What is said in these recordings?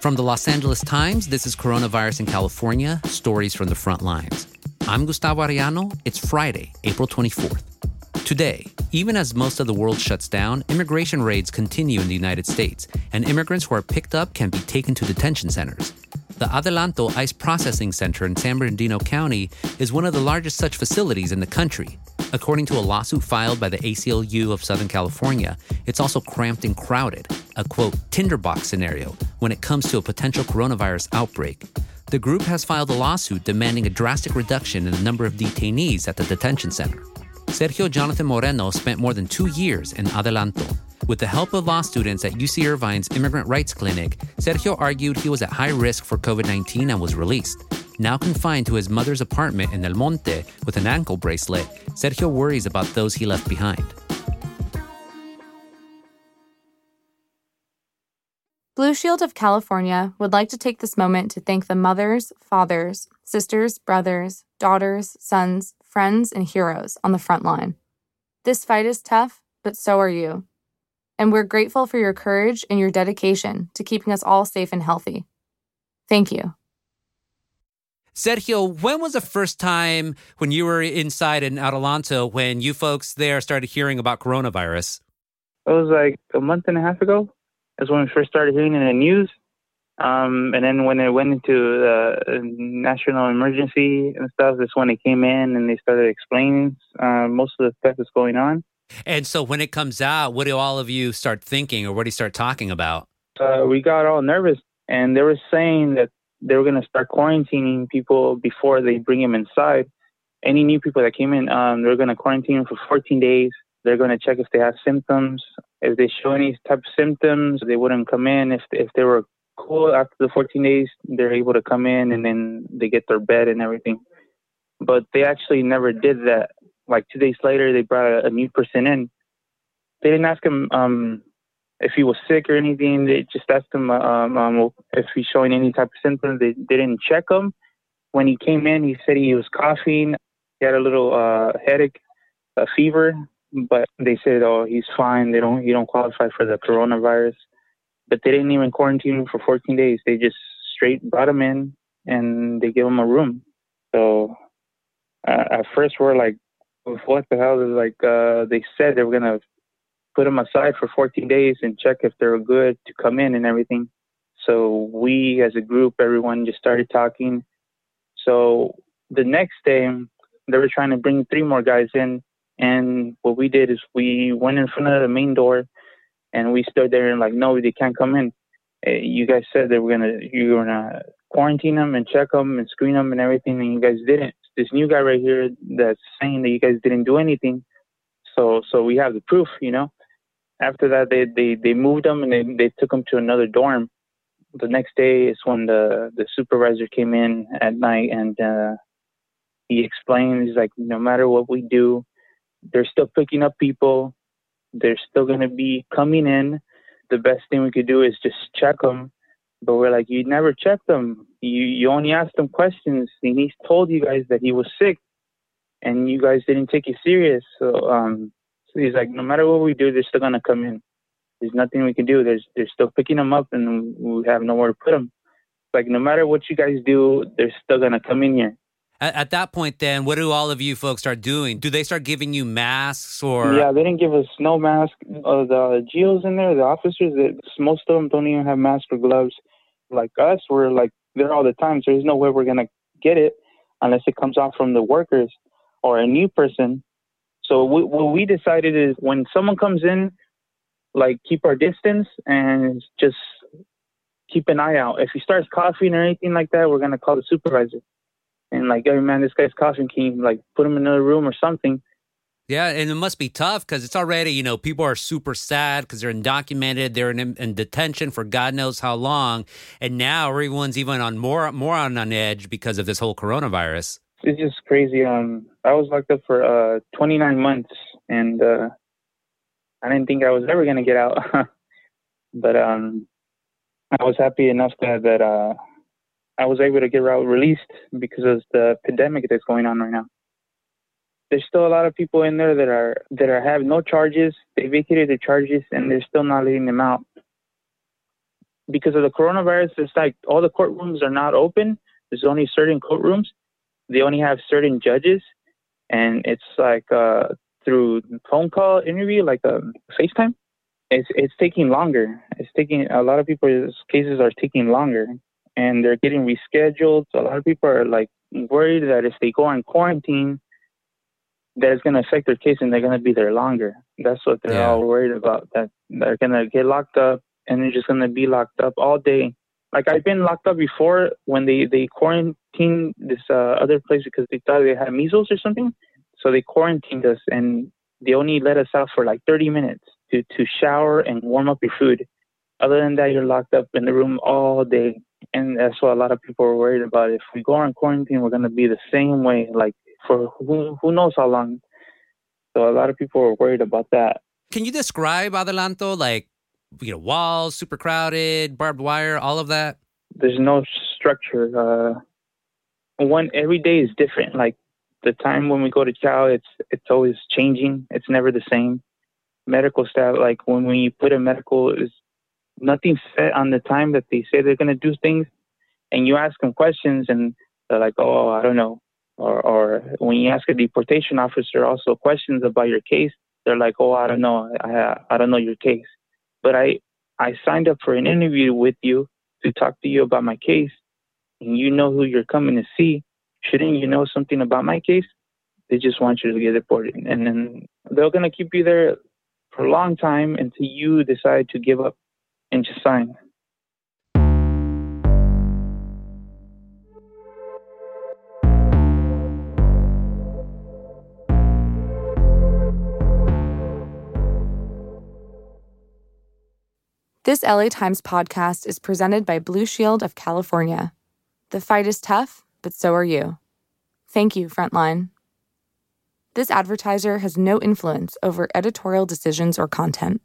From the Los Angeles Times, this is Coronavirus in California Stories from the Front Lines. I'm Gustavo Arellano. It's Friday, April 24th. Today, even as most of the world shuts down, immigration raids continue in the United States, and immigrants who are picked up can be taken to detention centers. The Adelanto ICE Processing Center in San Bernardino County is one of the largest such facilities in the country. According to a lawsuit filed by the ACLU of Southern California, it's also cramped and crowded, a quote, tinderbox scenario when it comes to a potential coronavirus outbreak. The group has filed a lawsuit demanding a drastic reduction in the number of detainees at the detention center. Sergio Jonathan Moreno spent more than two years in Adelanto, with the help of law students at UC Irvine's Immigrant Rights Clinic, Sergio argued he was at high risk for COVID 19 and was released. Now confined to his mother's apartment in El Monte with an ankle bracelet, Sergio worries about those he left behind. Blue Shield of California would like to take this moment to thank the mothers, fathers, sisters, brothers, daughters, sons, friends, and heroes on the front line. This fight is tough, but so are you and we're grateful for your courage and your dedication to keeping us all safe and healthy. Thank you. Sergio, when was the first time when you were inside in Adelanto when you folks there started hearing about coronavirus? It was like a month and a half ago. That's when we first started hearing in the news. Um, and then when it went into the national emergency and stuff, that's when they came in and they started explaining uh, most of the stuff that's going on. And so when it comes out, what do all of you start thinking or what do you start talking about? Uh, we got all nervous and they were saying that they were going to start quarantining people before they bring them inside. Any new people that came in, um, they're going to quarantine them for 14 days. They're going to check if they have symptoms. If they show any type of symptoms, they wouldn't come in. If if they were cool after the 14 days, they're able to come in and then they get their bed and everything. But they actually never did that like two days later, they brought a, a new person in. They didn't ask him um, if he was sick or anything. They just asked him um, um, if he's showing any type of symptoms. They, they didn't check him. When he came in, he said he was coughing. He had a little uh, headache, a fever, but they said, "Oh, he's fine. They don't. He don't qualify for the coronavirus." But they didn't even quarantine him for 14 days. They just straight brought him in and they gave him a room. So uh, at first we're like, what the hell is like uh they said they were gonna put him aside for 14 days and check if they're good to come in and everything so we as a group everyone just started talking so the next day they were trying to bring three more guys in and what we did is we went in front of the main door and we stood there and like no they can't come in uh, you guys said they were gonna you were gonna quarantine them and check them and screen them and everything and you guys didn't this new guy right here that's saying that you guys didn't do anything. So so we have the proof, you know. After that, they they they moved them and they they took him to another dorm. The next day is when the the supervisor came in at night and uh, he explained he's like no matter what we do, they're still picking up people. They're still gonna be coming in. The best thing we could do is just check them but we're like, you never checked them. You you only asked them questions, and he told you guys that he was sick, and you guys didn't take it serious. So um, so he's like, no matter what we do, they're still gonna come in. There's nothing we can do. There's they're still picking them up, and we have nowhere to put them. Like no matter what you guys do, they're still gonna come in here. At, at, that point, then, what do all of you folks start doing? Do they start giving you masks or? Yeah, they didn't give us no mask. Uh, the geos in there, the officers, they, most of them don't even have masks or gloves. Like us, we're like there all the time. So there's no way we're gonna get it unless it comes out from the workers or a new person. So we, what we decided is when someone comes in, like keep our distance and just keep an eye out. If he starts coughing or anything like that, we're gonna call the supervisor and like, hey man, this guy's coughing. Can you like put him in another room or something? Yeah, and it must be tough because it's already, you know, people are super sad because they're undocumented, they're in, in, detention for God knows how long, and now everyone's even on more more on an edge because of this whole coronavirus. It's just crazy. Um, I was locked up for uh 29 months, and uh, I didn't think I was ever gonna get out, but um, I was happy enough that that uh I was able to get out released because of the pandemic that's going on right now. There's still a lot of people in there that are that are have no charges. They vacated the charges and they're still not letting them out. because of the coronavirus, it's like all the courtrooms are not open. There's only certain courtrooms. They only have certain judges, and it's like uh, through phone call interview, like a um, FaceTime. It's it's taking longer. It's taking a lot of people's cases are taking longer, and they're getting rescheduled. So a lot of people are like worried that if they go on quarantine, that it's going to affect their case and they're going to be there longer. That's what they're yeah. all worried about. That they're going to get locked up and they're just going to be locked up all day. Like I've been locked up before when they they quarantined this uh, other place because they thought they had measles or something. So they quarantined us and they only let us out for like 30 minutes to to shower and warm up your food. Other than that, you're locked up in the room all day, and that's what a lot of people are worried about. If we go on quarantine, we're going to be the same way, like for who who knows how long. So a lot of people are worried about that. Can you describe Adelanto like you know walls, super crowded, barbed wire, all of that? There's no structure. Uh, one every day is different. Like the time when we go to chow, it's it's always changing. It's never the same. Medical staff, like when we put a medical, is nothing set on the time that they say they're gonna do things, and you ask them questions, and they're like, "Oh, I don't know," or or when you ask a deportation officer also questions about your case, they're like, "Oh, I don't know, I I don't know your case," but I I signed up for an interview with you to talk to you about my case, and you know who you're coming to see. Shouldn't you know something about my case? They just want you to get deported. And then they're going to keep you there for a long time until you decide to give up and just sign. This LA Times podcast is presented by Blue Shield of California. The fight is tough but so are you. Thank you, Frontline. This advertiser has no influence over editorial decisions or content.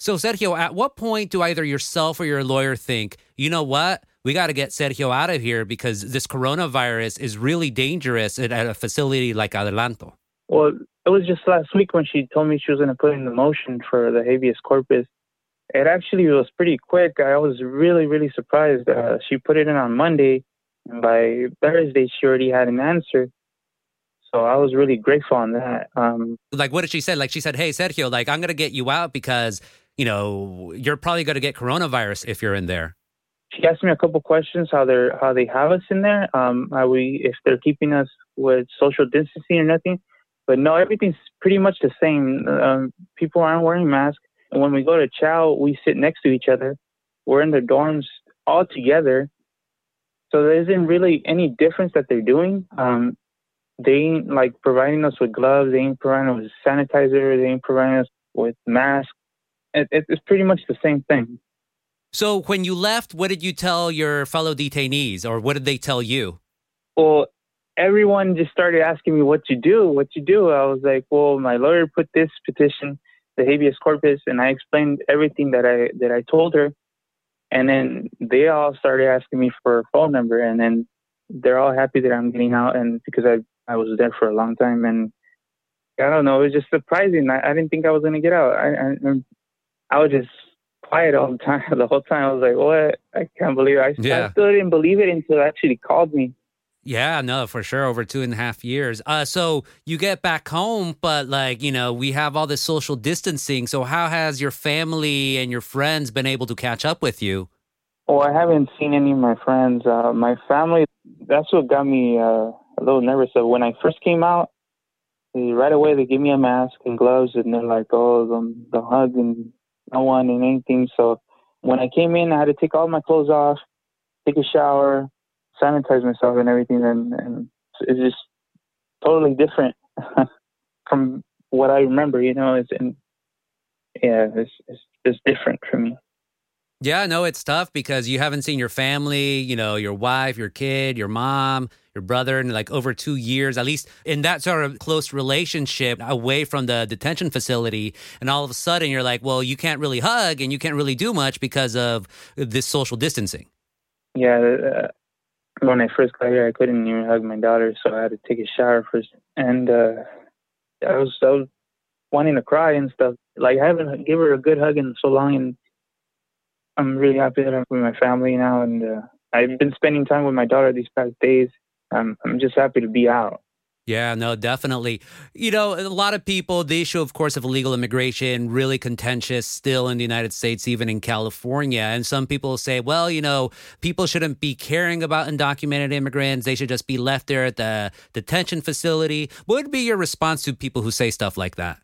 So, Sergio, at what point do either yourself or your lawyer think, you know what? we got to get Sergio out of here because this coronavirus is really dangerous at, a facility like Adelanto. Well, it was just last week when she told me she was going to put in the motion for the habeas corpus. It actually was pretty quick. I was really, really surprised. Uh, she put it in on Monday, and by Thursday, she already had an answer. So I was really grateful on that. Um, like, what did she say? Like, she said, "Hey, Sergio, like, I'm going to get you out because you know you're probably going to get coronavirus if you're in there." she asked me a couple questions how they're how they have us in there um how we if they're keeping us with social distancing or nothing. But no everything's pretty much the same. Um, people aren't wearing masks. And when we go to chow we sit next to each other. We're in the dorms all together. So there isn't really any difference that they're doing. Um they ain't like providing us with gloves. They ain't providing us with sanitizer. They ain't providing us with masks it, it's pretty much the same thing so when you left, what did you tell your fellow detainees or what did they tell you? Well, everyone just started asking me what you do, what you do. I was like, well, my lawyer put this petition, the habeas corpus, and I explained everything that I that I told her. And then they all started asking me for a phone number, and then they're all happy that I'm getting out, and because I I was there for a long time, and I don't know, it was just surprising. I, I didn't think I was gonna get out. I I, I was just quiet all the time. The whole time I was like, "What? I can't believe it." I, yeah. I still didn't believe it until it actually called me. Yeah, no, for sure. Over two and a half years. Uh, so you get back home, but like, you know, we have all this social distancing. So how has your family and your friends been able to catch up with you? Oh, I haven't seen any of my friends. Uh, my family, that's what got me uh, a little nervous. So when I first came out, right away they gave me a mask and gloves and they're like, oh, the, the hug and no one and anything. So when I came in, I had to take all my clothes off, take a shower, sanitize myself and everything, and, and it's just totally different from what I remember. You know, it's and yeah, it's it's it's different for me. Yeah, no, it's tough because you haven't seen your family, you know, your wife, your kid, your mom, your brother in like over two years, at least in that sort of close relationship away from the detention facility. And all of a sudden you're like, well, you can't really hug and you can't really do much because of this social distancing. Yeah, uh, when I first got here, I couldn't even hug my daughter, so I had to take a shower first. And uh, I was I was wanting to cry and stuff. Like I haven't give her a good hug in so long, and I'm really happy that I'm with my family now. And uh, I've been spending time with my daughter these past days. Um, I'm just happy to be out. Yeah, no, definitely. You know, a lot of people, the issue, of course, of illegal immigration, really contentious still in the United States, even in California. And some people say, well, you know, people shouldn't be caring about undocumented immigrants. They should just be left there at the detention facility. What would be your response to people who say stuff like that?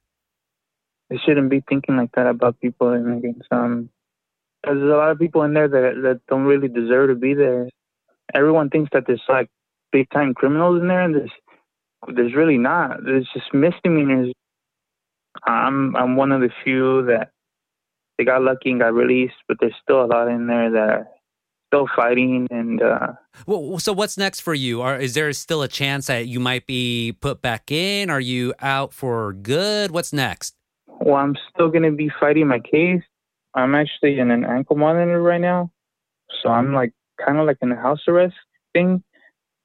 They shouldn't be thinking like that about people immigrants. Um, there's a lot of people in there that that don't really deserve to be there. Everyone thinks that there's like big time criminals in there, and there's there's really not. There's just misdemeanors. I'm I'm one of the few that they got lucky and got released, but there's still a lot in there that are still fighting. And uh, well, so what's next for you? Are is there still a chance that you might be put back in? Are you out for good? What's next? Well, I'm still gonna be fighting my case. I'm actually in an ankle monitor right now, so I'm like kind of like in a house arrest thing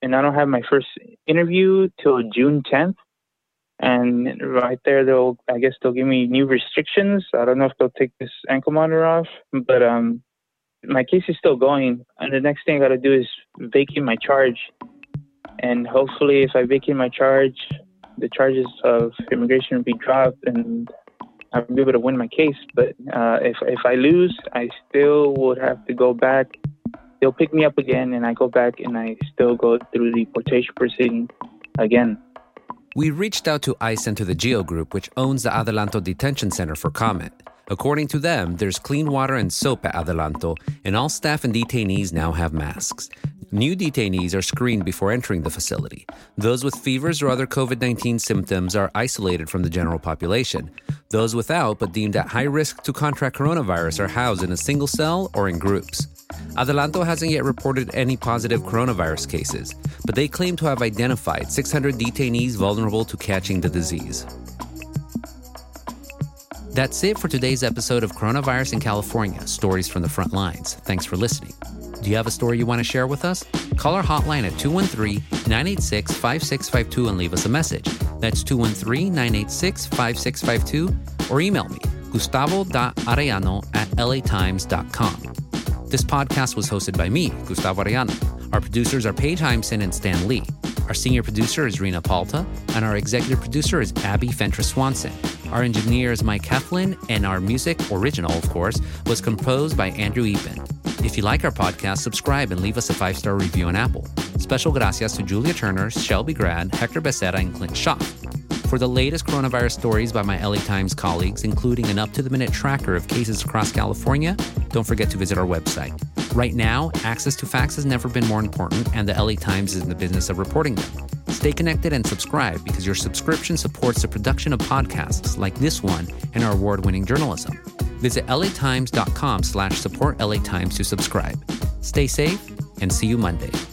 and I don't have my first interview till June 10th. And right there, they'll I guess they'll give me new restrictions. I don't know if they'll take this ankle monitor off, but um, my case is still going. And the next thing I got to do is vacate my charge. And hopefully, if I vacate my charge, the charges of immigration will be dropped, and I'll be able to win my case. But uh, if if I lose, I still would have to go back they'll pick me up again and I go back and I still go through the deportation proceeding again. We reached out to ICE and to the GEO Group, which owns the Adelanto Detention Center, for comment. According to them, there's clean water and soap at Adelanto, and all staff and detainees now have masks. New detainees are screened before entering the facility. Those with fevers or other COVID 19 symptoms are isolated from the general population. Those without, but deemed at high risk to contract coronavirus, are housed in a single cell or in groups. Adelanto hasn't yet reported any positive coronavirus cases, but they claim to have identified 600 detainees vulnerable to catching the disease. That's it for today's episode of Coronavirus in California Stories from the Front Lines. Thanks for listening. Do you have a story you want to share with us? Call our hotline at 213 986 5652 and leave us a message. That's 213 986 5652 or email me, gustavo.arellano at latimes.com. This podcast was hosted by me, Gustavo Arellano. Our producers are Paige Heimson and Stan Lee. Our senior producer is Rina Palta, and our executive producer is Abbie Fentress Swanson. Our engineer is Mike Heflin, and our music, original of course, was composed by Andrew Eapen. If you like our podcast, subscribe and leave us a five star review on Apple. Special gracias to Julia Turner, Shelby Grad, Hector Becerra, and Clint Schaff. For the latest coronavirus stories by my LA Times colleagues, including an up to the minute tracker of cases across California, don't forget to visit our website. Right now, access to facts has never been more important, and the LA Times is in the business of reporting them. Stay connected and subscribe because your subscription supports the production of podcasts like this one and our award-winning journalism. Visit latimes.com slash support LA Times to subscribe. Stay safe and see you Monday.